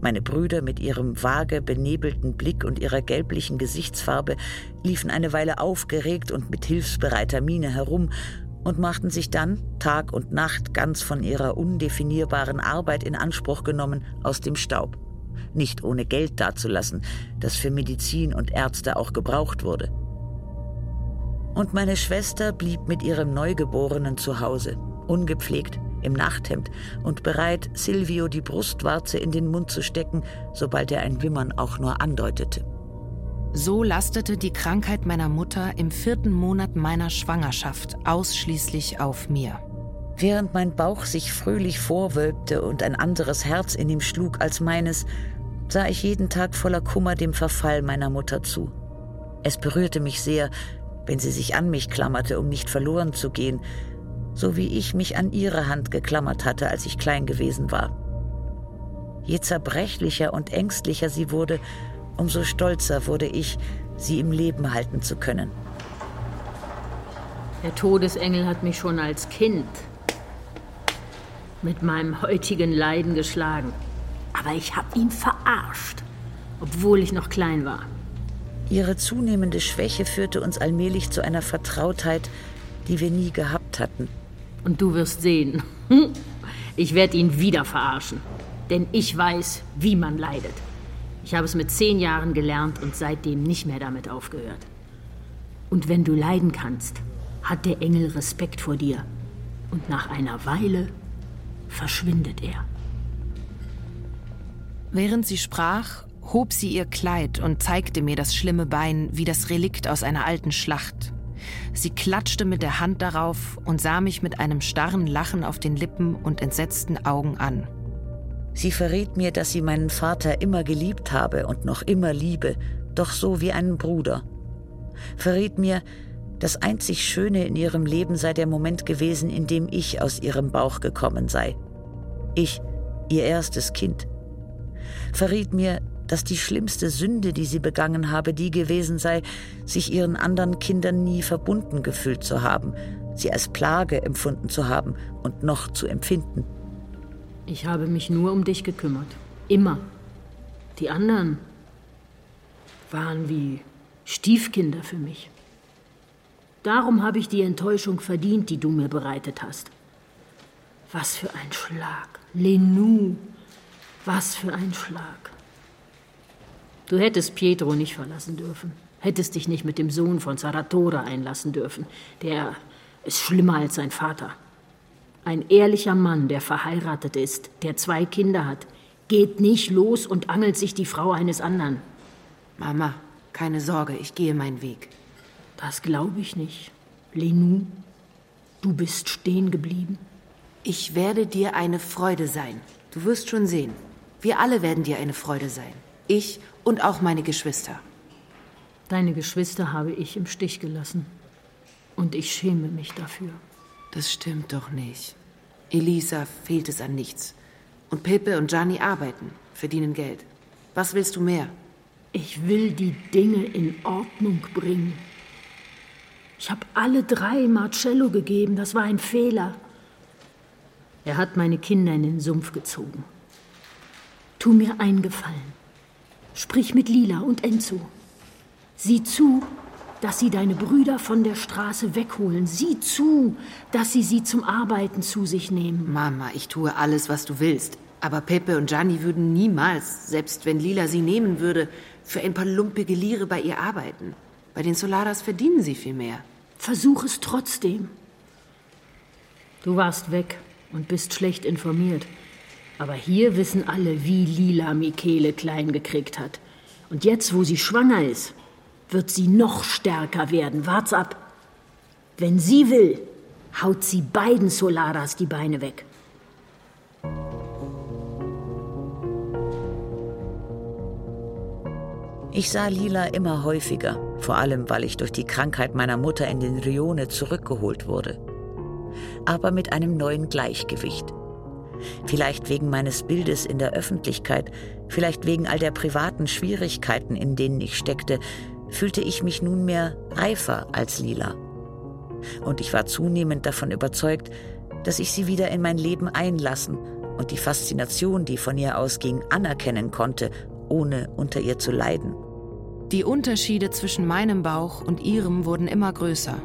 Meine Brüder mit ihrem vage benebelten Blick und ihrer gelblichen Gesichtsfarbe liefen eine Weile aufgeregt und mit hilfsbereiter Miene herum und machten sich dann Tag und Nacht ganz von ihrer undefinierbaren Arbeit in Anspruch genommen aus dem Staub. Nicht ohne Geld dazulassen, das für Medizin und Ärzte auch gebraucht wurde und meine Schwester blieb mit ihrem Neugeborenen zu Hause, ungepflegt, im Nachthemd und bereit, Silvio die Brustwarze in den Mund zu stecken, sobald er ein Wimmern auch nur andeutete. So lastete die Krankheit meiner Mutter im vierten Monat meiner Schwangerschaft ausschließlich auf mir. Während mein Bauch sich fröhlich vorwölbte und ein anderes Herz in ihm schlug als meines, sah ich jeden Tag voller Kummer dem Verfall meiner Mutter zu. Es berührte mich sehr, wenn sie sich an mich klammerte, um nicht verloren zu gehen, so wie ich mich an ihre Hand geklammert hatte, als ich klein gewesen war. Je zerbrechlicher und ängstlicher sie wurde, umso stolzer wurde ich, sie im Leben halten zu können. Der Todesengel hat mich schon als Kind mit meinem heutigen Leiden geschlagen. Aber ich habe ihn verarscht, obwohl ich noch klein war. Ihre zunehmende Schwäche führte uns allmählich zu einer Vertrautheit, die wir nie gehabt hatten. Und du wirst sehen, ich werde ihn wieder verarschen. Denn ich weiß, wie man leidet. Ich habe es mit zehn Jahren gelernt und seitdem nicht mehr damit aufgehört. Und wenn du leiden kannst, hat der Engel Respekt vor dir. Und nach einer Weile verschwindet er. Während sie sprach, hob sie ihr Kleid und zeigte mir das schlimme Bein wie das Relikt aus einer alten Schlacht. Sie klatschte mit der Hand darauf und sah mich mit einem starren Lachen auf den Lippen und entsetzten Augen an. Sie verriet mir, dass sie meinen Vater immer geliebt habe und noch immer liebe, doch so wie einen Bruder. Verriet mir, das einzig Schöne in ihrem Leben sei der Moment gewesen, in dem ich aus ihrem Bauch gekommen sei. Ich, ihr erstes Kind. Verriet mir, dass die schlimmste Sünde, die sie begangen habe, die gewesen sei, sich ihren anderen Kindern nie verbunden gefühlt zu haben, sie als Plage empfunden zu haben und noch zu empfinden. Ich habe mich nur um dich gekümmert. Immer. Die anderen waren wie Stiefkinder für mich. Darum habe ich die Enttäuschung verdient, die du mir bereitet hast. Was für ein Schlag. Lenou. Was für ein Schlag. Du hättest Pietro nicht verlassen dürfen. Hättest dich nicht mit dem Sohn von Saratora einlassen dürfen. Der ist schlimmer als sein Vater. Ein ehrlicher Mann, der verheiratet ist, der zwei Kinder hat, geht nicht los und angelt sich die Frau eines anderen. Mama, keine Sorge, ich gehe meinen Weg. Das glaube ich nicht. Lenou, du bist stehen geblieben. Ich werde dir eine Freude sein. Du wirst schon sehen. Wir alle werden dir eine Freude sein. Ich und auch meine Geschwister. Deine Geschwister habe ich im Stich gelassen. Und ich schäme mich dafür. Das stimmt doch nicht. Elisa fehlt es an nichts. Und Pepe und Gianni arbeiten, verdienen Geld. Was willst du mehr? Ich will die Dinge in Ordnung bringen. Ich habe alle drei Marcello gegeben. Das war ein Fehler. Er hat meine Kinder in den Sumpf gezogen. Tu mir einen Gefallen. Sprich mit Lila und Enzo. Sieh zu, dass sie deine Brüder von der Straße wegholen. Sieh zu, dass sie sie zum Arbeiten zu sich nehmen. Mama, ich tue alles, was du willst. Aber Pepe und Gianni würden niemals, selbst wenn Lila sie nehmen würde, für ein paar lumpige Lire bei ihr arbeiten. Bei den Solaras verdienen sie viel mehr. Versuch es trotzdem. Du warst weg und bist schlecht informiert. Aber hier wissen alle, wie Lila Michele klein gekriegt hat. Und jetzt, wo sie schwanger ist, wird sie noch stärker werden. Wart's ab. Wenn sie will, haut sie beiden Solaras die Beine weg. Ich sah Lila immer häufiger, vor allem weil ich durch die Krankheit meiner Mutter in den Rione zurückgeholt wurde. Aber mit einem neuen Gleichgewicht. Vielleicht wegen meines Bildes in der Öffentlichkeit, vielleicht wegen all der privaten Schwierigkeiten, in denen ich steckte, fühlte ich mich nunmehr reifer als Lila. Und ich war zunehmend davon überzeugt, dass ich sie wieder in mein Leben einlassen und die Faszination, die von ihr ausging, anerkennen konnte, ohne unter ihr zu leiden. Die Unterschiede zwischen meinem Bauch und ihrem wurden immer größer.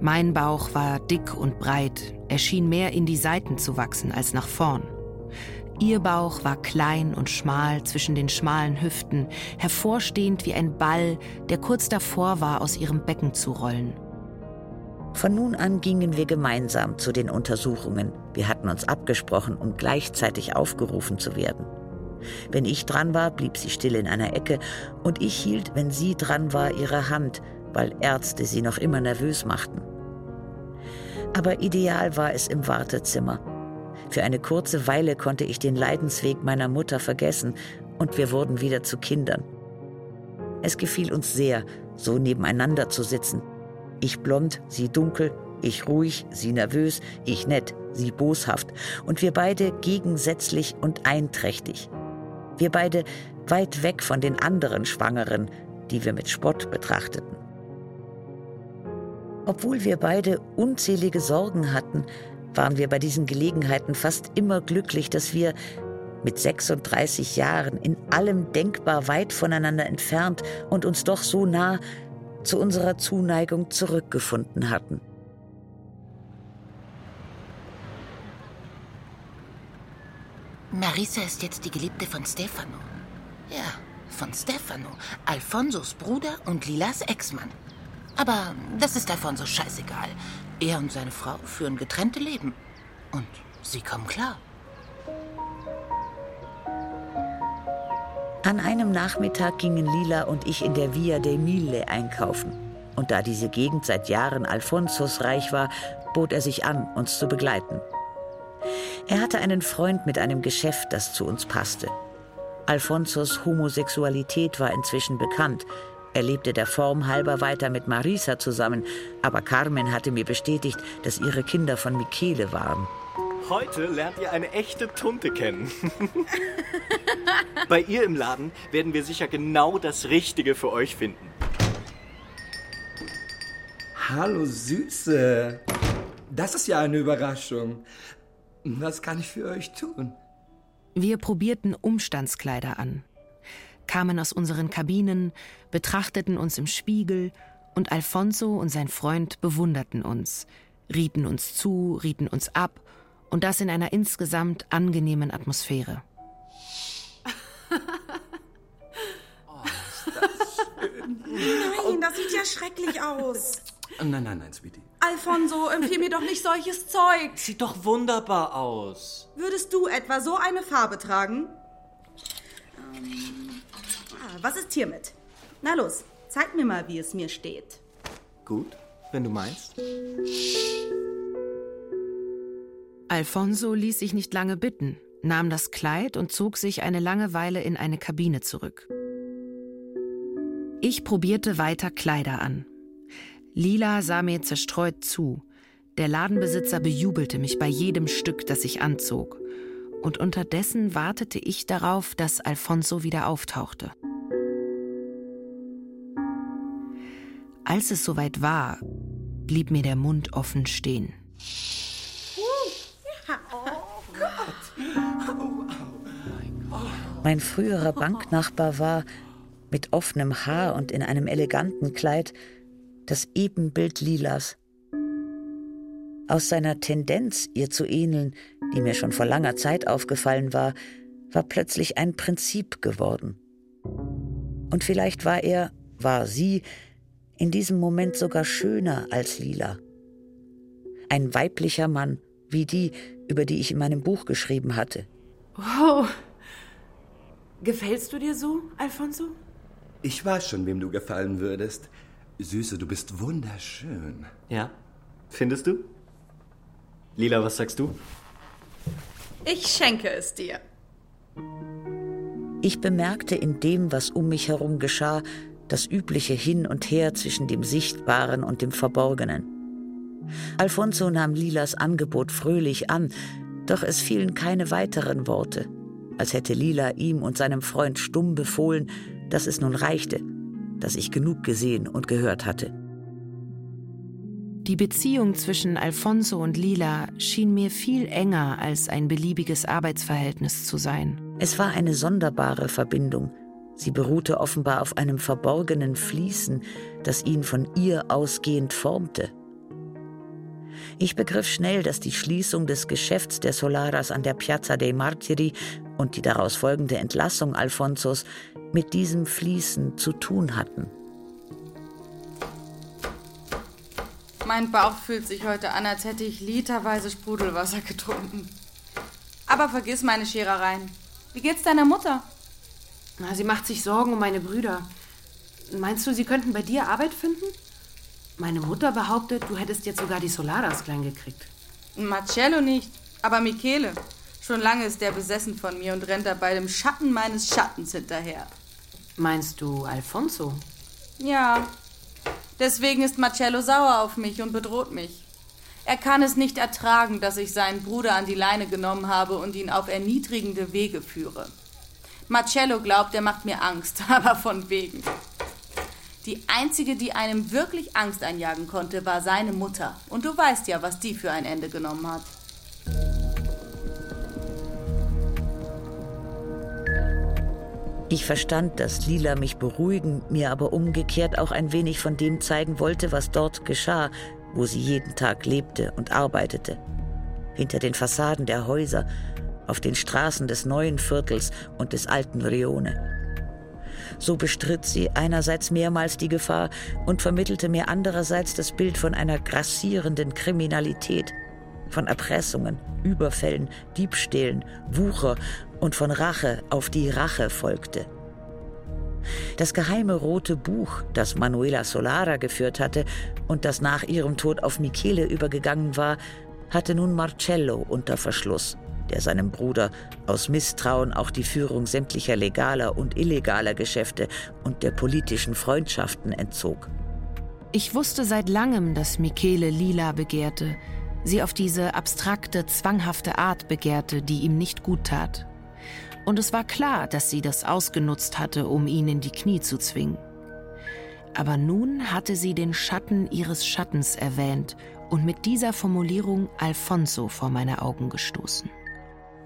Mein Bauch war dick und breit, er schien mehr in die Seiten zu wachsen als nach vorn. Ihr Bauch war klein und schmal zwischen den schmalen Hüften, hervorstehend wie ein Ball, der kurz davor war, aus ihrem Becken zu rollen. Von nun an gingen wir gemeinsam zu den Untersuchungen. Wir hatten uns abgesprochen, um gleichzeitig aufgerufen zu werden. Wenn ich dran war, blieb sie still in einer Ecke und ich hielt, wenn sie dran war, ihre Hand, weil Ärzte sie noch immer nervös machten. Aber ideal war es im Wartezimmer. Für eine kurze Weile konnte ich den Leidensweg meiner Mutter vergessen und wir wurden wieder zu Kindern. Es gefiel uns sehr, so nebeneinander zu sitzen. Ich blond, sie dunkel, ich ruhig, sie nervös, ich nett, sie boshaft und wir beide gegensätzlich und einträchtig. Wir beide weit weg von den anderen Schwangeren, die wir mit Spott betrachteten. Obwohl wir beide unzählige Sorgen hatten, waren wir bei diesen Gelegenheiten fast immer glücklich, dass wir mit 36 Jahren in allem denkbar weit voneinander entfernt und uns doch so nah zu unserer Zuneigung zurückgefunden hatten. Marisa ist jetzt die Geliebte von Stefano. Ja, von Stefano, Alfonsos Bruder und Lilas Ex-Mann. Aber das ist Alfonso scheißegal. Er und seine Frau führen getrennte Leben. Und sie kommen klar. An einem Nachmittag gingen Lila und ich in der Via dei Mille einkaufen. Und da diese Gegend seit Jahren Alfonsos reich war, bot er sich an, uns zu begleiten. Er hatte einen Freund mit einem Geschäft, das zu uns passte. Alfonsos Homosexualität war inzwischen bekannt. Er lebte der Form halber weiter mit Marisa zusammen, aber Carmen hatte mir bestätigt, dass ihre Kinder von Michele waren. Heute lernt ihr eine echte Tunte kennen. Bei ihr im Laden werden wir sicher genau das Richtige für euch finden. Hallo Süße. Das ist ja eine Überraschung. Was kann ich für euch tun? Wir probierten Umstandskleider an, kamen aus unseren Kabinen, betrachteten uns im Spiegel Und Alfonso und sein Freund bewunderten uns, rieten uns zu, rieten uns ab und das in einer insgesamt angenehmen Atmosphäre. Nein, das sieht ja schrecklich aus. Nein, nein, nein, Sweetie. Alfonso, empfiehl mir doch nicht solches Zeug. Sieht doch wunderbar aus. Würdest du etwa so eine Farbe tragen? Ähm, was ist hiermit? Na los, zeig mir mal, wie es mir steht. Gut, wenn du meinst. Alfonso ließ sich nicht lange bitten, nahm das Kleid und zog sich eine lange Weile in eine Kabine zurück. Ich probierte weiter Kleider an. Lila sah mir zerstreut zu. Der Ladenbesitzer bejubelte mich bei jedem Stück, das ich anzog. Und unterdessen wartete ich darauf, dass Alfonso wieder auftauchte. Als es soweit war, blieb mir der Mund offen stehen. Mein früherer Banknachbar war, mit offenem Haar und in einem eleganten Kleid, das Ebenbild Lilas. Aus seiner Tendenz, ihr zu ähneln, die mir schon vor langer Zeit aufgefallen war, war plötzlich ein Prinzip geworden. Und vielleicht war er, war sie, in diesem Moment sogar schöner als Lila. Ein weiblicher Mann, wie die, über die ich in meinem Buch geschrieben hatte. Wow. Gefällst du dir so, Alfonso? Ich weiß schon, wem du gefallen würdest. Süße, du bist wunderschön. Ja, findest du? Lila, was sagst du? Ich schenke es dir. Ich bemerkte in dem, was um mich herum geschah, das übliche Hin und Her zwischen dem Sichtbaren und dem Verborgenen. Alfonso nahm Lilas Angebot fröhlich an, doch es fielen keine weiteren Worte, als hätte Lila ihm und seinem Freund stumm befohlen, dass es nun reichte, dass ich genug gesehen und gehört hatte. Die Beziehung zwischen Alfonso und Lila schien mir viel enger als ein beliebiges Arbeitsverhältnis zu sein. Es war eine sonderbare Verbindung. Sie beruhte offenbar auf einem verborgenen Fließen, das ihn von ihr ausgehend formte. Ich begriff schnell, dass die Schließung des Geschäfts der Solaras an der Piazza dei Martiri und die daraus folgende Entlassung Alfonsos mit diesem Fließen zu tun hatten. Mein Bauch fühlt sich heute an, als hätte ich literweise Sprudelwasser getrunken. Aber vergiss meine Scherereien. Wie geht's deiner Mutter? Na, sie macht sich Sorgen um meine Brüder. Meinst du, sie könnten bei dir Arbeit finden? Meine Mutter behauptet, du hättest jetzt sogar die Solaras klein gekriegt. Marcello nicht, aber Michele. Schon lange ist der besessen von mir und rennt dabei dem Schatten meines Schattens hinterher. Meinst du Alfonso? Ja. Deswegen ist Marcello sauer auf mich und bedroht mich. Er kann es nicht ertragen, dass ich seinen Bruder an die Leine genommen habe und ihn auf erniedrigende Wege führe. Marcello glaubt, er macht mir Angst, aber von wegen. Die einzige, die einem wirklich Angst einjagen konnte, war seine Mutter. Und du weißt ja, was die für ein Ende genommen hat. Ich verstand, dass Lila mich beruhigen, mir aber umgekehrt auch ein wenig von dem zeigen wollte, was dort geschah, wo sie jeden Tag lebte und arbeitete. Hinter den Fassaden der Häuser, auf den Straßen des neuen Viertels und des alten Rione. So bestritt sie einerseits mehrmals die Gefahr und vermittelte mir andererseits das Bild von einer grassierenden Kriminalität, von Erpressungen, Überfällen, Diebstählen, Wucher und von Rache auf die Rache folgte. Das geheime rote Buch, das Manuela Solara geführt hatte und das nach ihrem Tod auf Michele übergegangen war, hatte nun Marcello unter Verschluss, der seinem Bruder aus Misstrauen auch die Führung sämtlicher legaler und illegaler Geschäfte und der politischen Freundschaften entzog. Ich wusste seit langem, dass Michele Lila begehrte, sie auf diese abstrakte, zwanghafte Art begehrte, die ihm nicht gut tat. Und es war klar, dass sie das ausgenutzt hatte, um ihn in die Knie zu zwingen. Aber nun hatte sie den Schatten ihres Schattens erwähnt und mit dieser Formulierung Alfonso vor meine Augen gestoßen.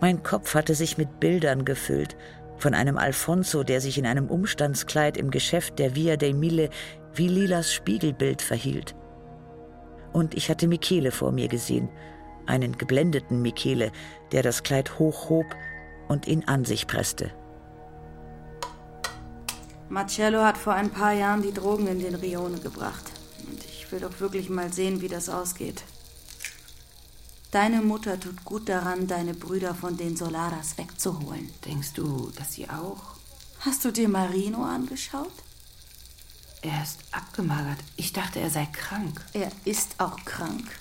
Mein Kopf hatte sich mit Bildern gefüllt, von einem Alfonso, der sich in einem Umstandskleid im Geschäft der Via dei Mille wie Lilas Spiegelbild verhielt. Und ich hatte Michele vor mir gesehen, einen geblendeten Michele, der das Kleid hochhob und ihn an sich presste. Marcello hat vor ein paar Jahren die Drogen in den Rione gebracht. Und ich will doch wirklich mal sehen, wie das ausgeht. Deine Mutter tut gut daran, deine Brüder von den Solaras wegzuholen. Denkst du, dass sie auch? Hast du dir Marino angeschaut? Er ist abgemagert. Ich dachte, er sei krank. Er ist auch krank.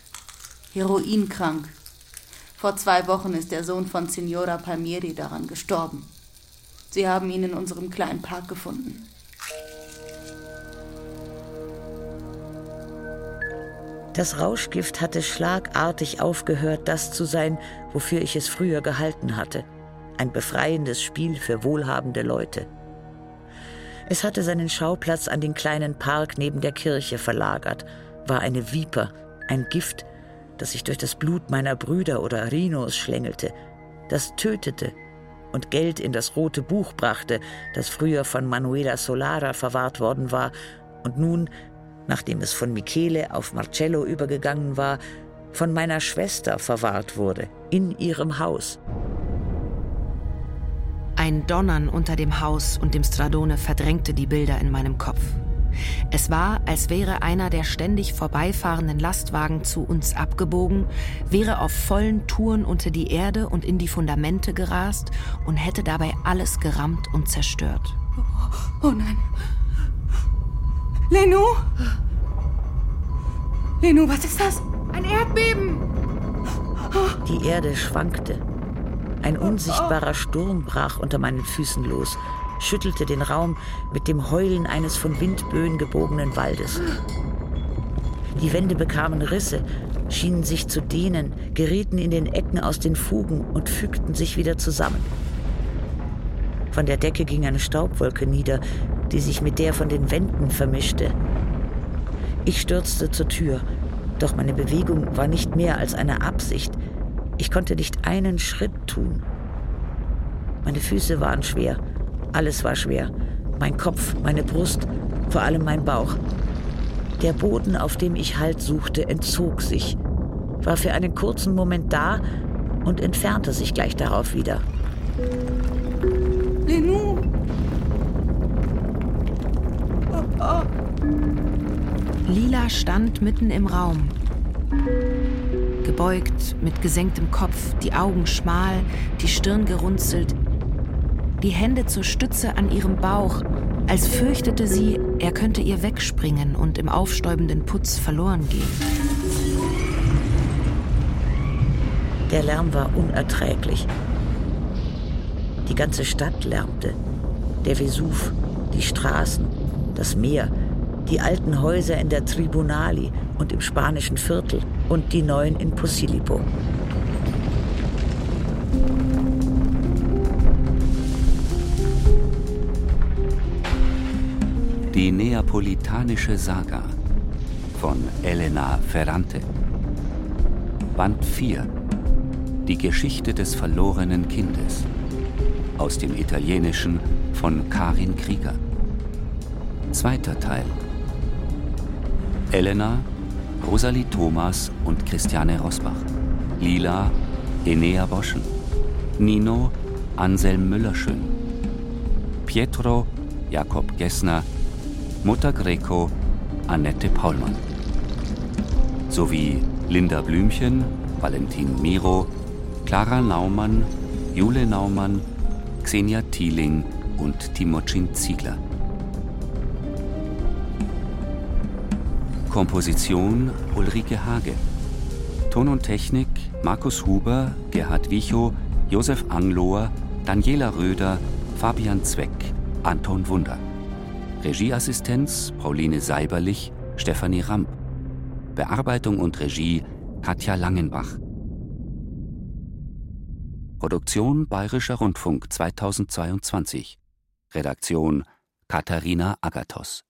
Heroinkrank. Vor zwei Wochen ist der Sohn von Signora Palmieri daran gestorben. Sie haben ihn in unserem kleinen Park gefunden. Das Rauschgift hatte schlagartig aufgehört, das zu sein, wofür ich es früher gehalten hatte. Ein befreiendes Spiel für wohlhabende Leute. Es hatte seinen Schauplatz an den kleinen Park neben der Kirche verlagert, war eine Viper, ein Gift, das sich durch das Blut meiner Brüder oder Rhinos schlängelte, das tötete und Geld in das rote Buch brachte, das früher von Manuela Solara verwahrt worden war und nun nachdem es von Michele auf Marcello übergegangen war, von meiner Schwester verwahrt wurde, in ihrem Haus. Ein Donnern unter dem Haus und dem Stradone verdrängte die Bilder in meinem Kopf. Es war, als wäre einer der ständig vorbeifahrenden Lastwagen zu uns abgebogen, wäre auf vollen Touren unter die Erde und in die Fundamente gerast und hätte dabei alles gerammt und zerstört. Oh, oh nein, Lenu? Lenu, was ist das? Ein Erdbeben! Die Erde schwankte. Ein unsichtbarer Sturm brach unter meinen Füßen los, schüttelte den Raum mit dem Heulen eines von Windböen gebogenen Waldes. Die Wände bekamen Risse, schienen sich zu dehnen, gerieten in den Ecken aus den Fugen und fügten sich wieder zusammen. Von der Decke ging eine Staubwolke nieder, die sich mit der von den Wänden vermischte. Ich stürzte zur Tür, doch meine Bewegung war nicht mehr als eine Absicht. Ich konnte nicht einen Schritt tun. Meine Füße waren schwer, alles war schwer, mein Kopf, meine Brust, vor allem mein Bauch. Der Boden, auf dem ich Halt suchte, entzog sich, war für einen kurzen Moment da und entfernte sich gleich darauf wieder. Lenou! Lila stand mitten im Raum. Gebeugt, mit gesenktem Kopf, die Augen schmal, die Stirn gerunzelt, die Hände zur Stütze an ihrem Bauch, als fürchtete sie, er könnte ihr wegspringen und im aufstäubenden Putz verloren gehen. Der Lärm war unerträglich. Die ganze Stadt lärmte. Der Vesuv, die Straßen, das Meer, die alten Häuser in der Tribunali und im spanischen Viertel und die neuen in Posillipo. Die neapolitanische Saga von Elena Ferrante. Band 4. Die Geschichte des verlorenen Kindes. Aus dem Italienischen von Karin Krieger. Zweiter Teil. Elena, Rosalie Thomas und Christiane Rosbach. Lila, Enea Boschen. Nino, Anselm Müllerschön. Pietro, Jakob Gessner. Mutter Greco, Annette Paulmann. Sowie Linda Blümchen, Valentin Miro, Clara Naumann, Jule Naumann, Xenia Thieling und Timocin Ziegler. Komposition Ulrike Hage. Ton und Technik Markus Huber, Gerhard Wichow, Josef Anglohr, Daniela Röder, Fabian Zweck, Anton Wunder. Regieassistenz Pauline Seiberlich, Stefanie Ramp. Bearbeitung und Regie Katja Langenbach. Produktion Bayerischer Rundfunk 2022. Redaktion Katharina Agathos